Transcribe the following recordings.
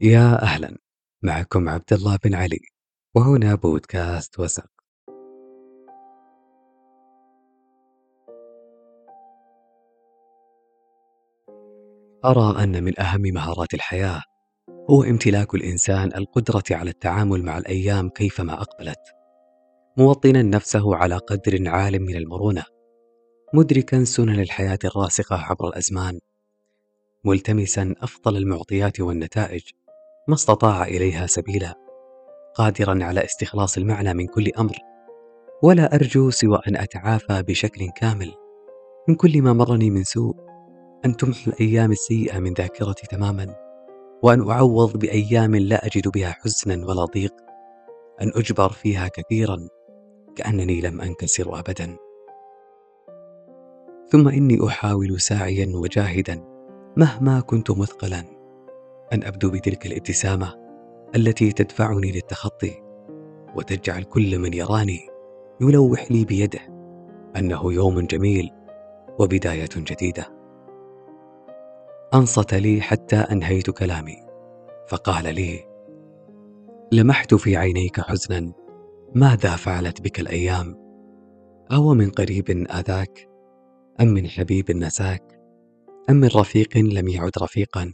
يا أهلا معكم عبد الله بن علي وهنا بودكاست وسق. أرى أن من أهم مهارات الحياة هو امتلاك الإنسان القدرة على التعامل مع الأيام كيفما أقبلت. موطنا نفسه على قدر عال من المرونة مدركا سنن الحياة الراسخة عبر الأزمان ملتمسا أفضل المعطيات والنتائج. ما استطاع إليها سبيلا قادرا على استخلاص المعنى من كل أمر ولا أرجو سوى أن أتعافى بشكل كامل. من كل ما مرني من سوء أن تمحو الأيام السيئة من ذاكرتي تماما وأن أعوض بأيام لا أجد بها حزنا ولا ضيق أن أجبر فيها كثيرا كأنني لم أنكسر أبدا. ثم إني أحاول ساعيا وجاهدا مهما كنت مثقلا. أن أبدو بتلك الابتسامة التي تدفعني للتخطي وتجعل كل من يراني يلوح لي بيده أنه يوم جميل وبداية جديدة. أنصت لي حتى أنهيت كلامي فقال لي لمحت في عينيك حزنا ماذا فعلت بك الأيام؟ أو من قريب آذاك؟ أم من حبيب نساك؟ أم من رفيق لم يعد رفيقا؟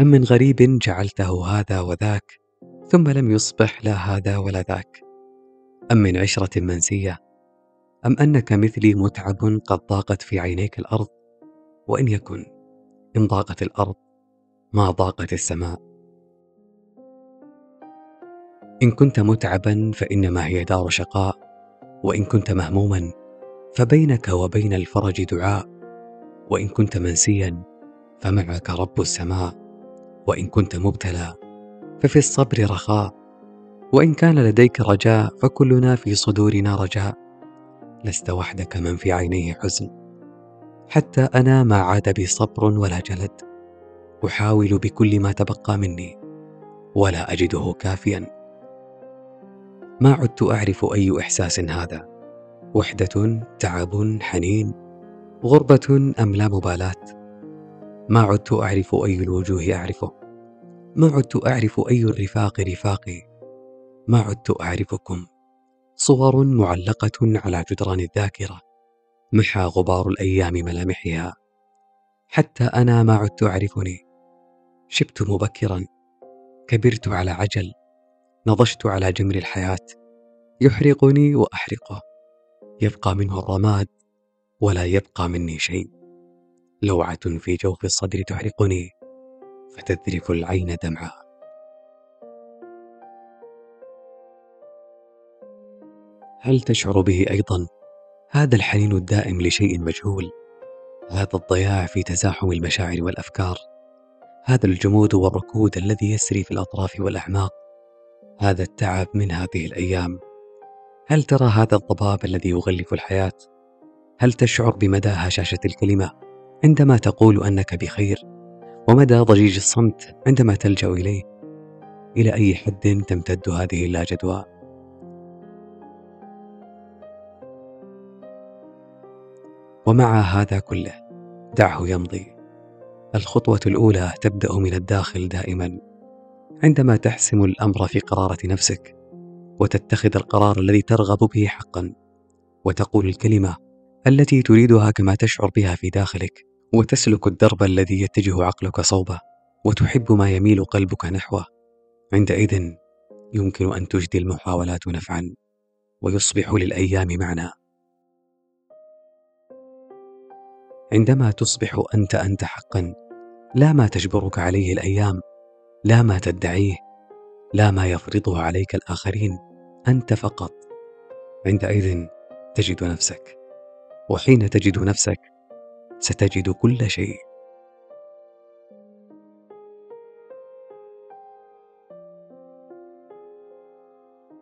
أم من غريب جعلته هذا وذاك ثم لم يصبح لا هذا ولا ذاك؟ أم من عشرة منسية أم أنك مثلي متعب قد ضاقت في عينيك الأرض؟ وإن يكن إن ضاقت الأرض ما ضاقت السماء؟ إن كنت متعبا فإنما هي دار شقاء وإن كنت مهموما فبينك وبين الفرج دعاء وإن كنت منسيا فمعك رب السماء. وإن كنت مبتلى ففي الصبر رخاء. وإن كان لديك رجاء فكلنا في صدورنا رجاء. لست وحدك من في عينيه حزن. حتى أنا ما عاد بي صبر ولا جلد. أحاول بكل ما تبقى مني ولا أجده كافيا. ما عدت أعرف أي إحساس هذا. وحدة تعب حنين. غربة أم لا مبالاة؟ ما عدت أعرف أي الوجوه أعرفه. ما عدت أعرف أي الرفاق رفاقي. ما عدت أعرفكم. صور معلقة على جدران الذاكرة. محى غبار الأيام ملامحها. حتى أنا ما عدت أعرفني. شبت مبكرا. كبرت على عجل. نضجت على جمر الحياة. يحرقني وأحرقه. يبقى منه الرماد. ولا يبقى مني شيء. لوعة في جوف الصدر تحرقني. فتذرف العين دمعها. هل تشعر به أيضا هذا الحنين الدائم لشيء مجهول؟ هذا الضياع في تزاحم المشاعر والأفكار؟ هذا الجمود والركود الذي يسري في الأطراف والأعماق؟ هذا التعب من هذه الأيام؟ هل ترى هذا الضباب الذي يغلف الحياة؟ هل تشعر بمدى هشاشة الكلمة عندما تقول أنك بخير؟ ومدى ضجيج الصمت عندما تلجأ إليه؟ إلى أي حد تمتد هذه اللاجدوى ومع هذا كله دعه يمضي. الخطوة الأولى تبدأ من الداخل دائما. عندما تحسم الأمر في قرارة نفسك وتتخذ القرار الذي ترغب به حقا وتقول الكلمة التي تريدها كما تشعر بها في داخلك وتسلك الدرب الذي يتجه عقلك صوبه وتحب ما يميل قلبك نحوه. عندئذ يمكن أن تجدي المحاولات نفعا ويصبح للأيام معنى. عندما تصبح أنت أنت حقا لا ما تجبرك عليه الأيام لا ما تدعيه لا ما يفرضه عليك الآخرين أنت فقط. عندئذ تجد نفسك وحين تجد نفسك ستجد كل شيء.